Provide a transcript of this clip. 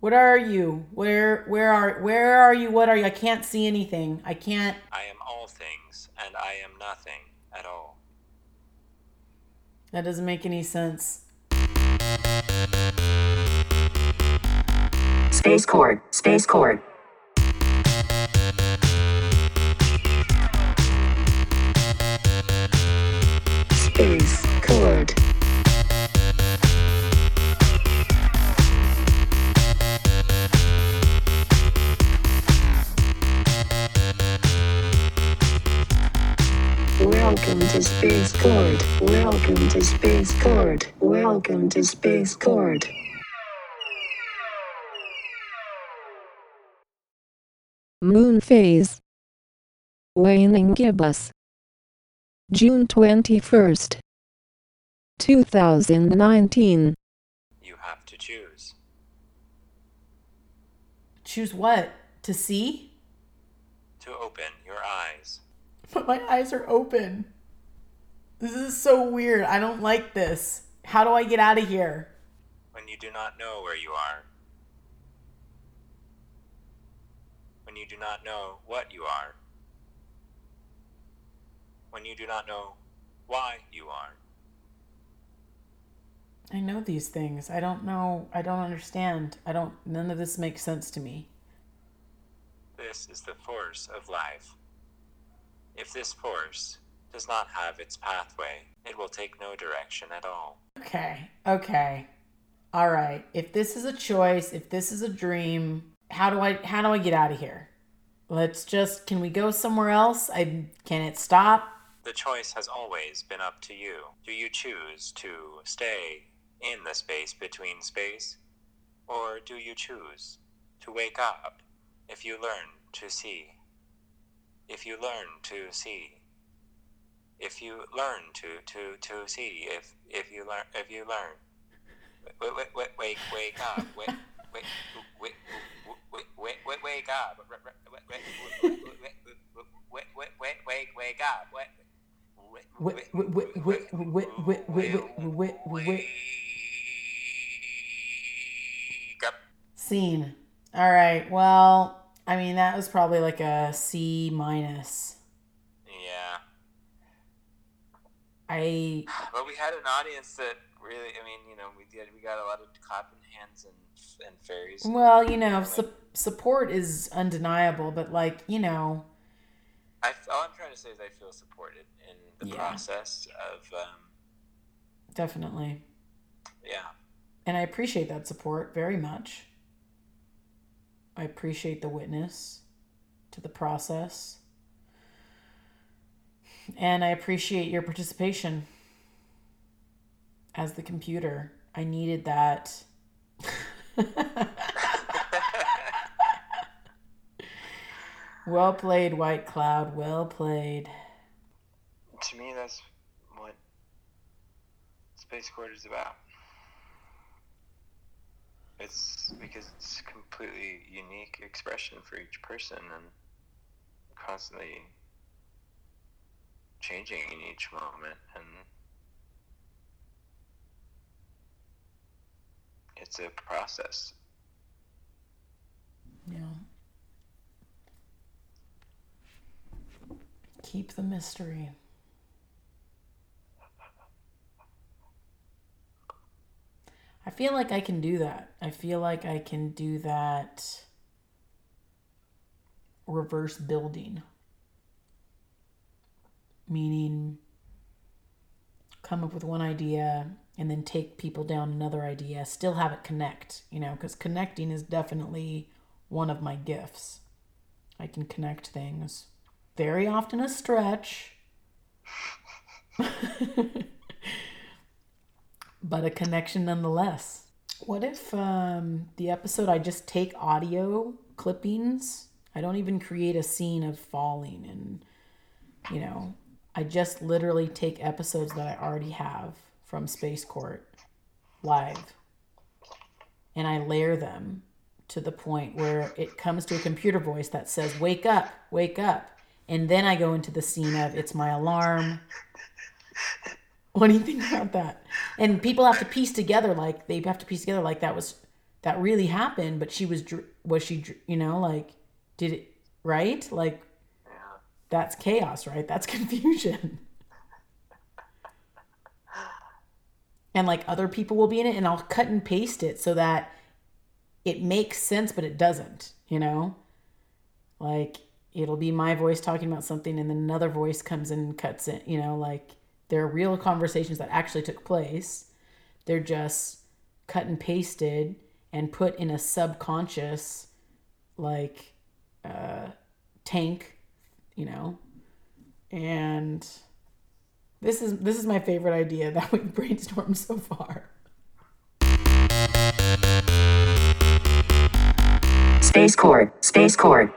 What are you? Where where are where are you? What are you? I can't see anything. I can't I am all things, and I am nothing at all. That doesn't make any sense. Space Cord, Space Cord. Welcome to Space Cord. Welcome to Space Cord. Welcome to Space Cord. Moon phase. Waning gibbous. June 21st. 2019. You have to choose. Choose what? To see? To open your eyes. But my eyes are open. This is so weird. I don't like this. How do I get out of here? When you do not know where you are. When you do not know what you are. When you do not know why you are. I know these things. I don't know. I don't understand. I don't. None of this makes sense to me. This is the force of life. If this force does not have its pathway, it will take no direction at all. Okay. Okay. All right. If this is a choice, if this is a dream, how do I how do I get out of here? Let's just can we go somewhere else? I can it stop? The choice has always been up to you. Do you choose to stay in the space between space? Or do you choose to wake up if you learn to see? If you learn to see if you learn to to to see if if you learn if you learn wait wait wait wake wake up wait wait wait wait wake up wait wake wake wake up Scene. All right. Well, I mean, that was probably like a C minus. I But we had an audience that really, I mean, you know, we did, we got a lot of clapping hands and and fairies. well, you know, su- support is undeniable, but like you know, I, all I'm trying to say is I feel supported in the Yeah. process of, um, definitely, yeah. and I appreciate that support very much. I appreciate the witness to the process, and I appreciate your participation as the computer. I needed that. well played, White Cloud. Well played. to me, that's what Space Court is about. It's because it's completely unique expression for each person and constantly changing in each moment and it's a process. Yeah. Keep the mystery. I feel like I can do that. I feel like I can do that reverse building. Meaning, come up with one idea and then take people down another idea, still have it connect, you know, because connecting is definitely one of my gifts. I can connect things. Very often a stretch, but a connection nonetheless. What if um, the episode I just take audio clippings? I don't even create a scene of falling and, you know, I just literally take episodes that I already have from Space Court live and I layer them to the point where it comes to a computer voice that says, Wake up, wake up. And then I go into the scene of it's my alarm. What do you think about that? And people have to piece together like they have to piece together like that was that really happened, but she was was she you know like did it right like. That's chaos, right? That's confusion. and like other people will be in it, and I'll cut and paste it so that it makes sense, but it doesn't, you know? Like it'll be my voice talking about something, and then another voice comes in and cuts it, you know? Like there are real conversations that actually took place. They're just cut and pasted and put in a subconscious, like, uh, tank you know and this is this is my favorite idea that we've brainstormed so far Space Court, Space Court.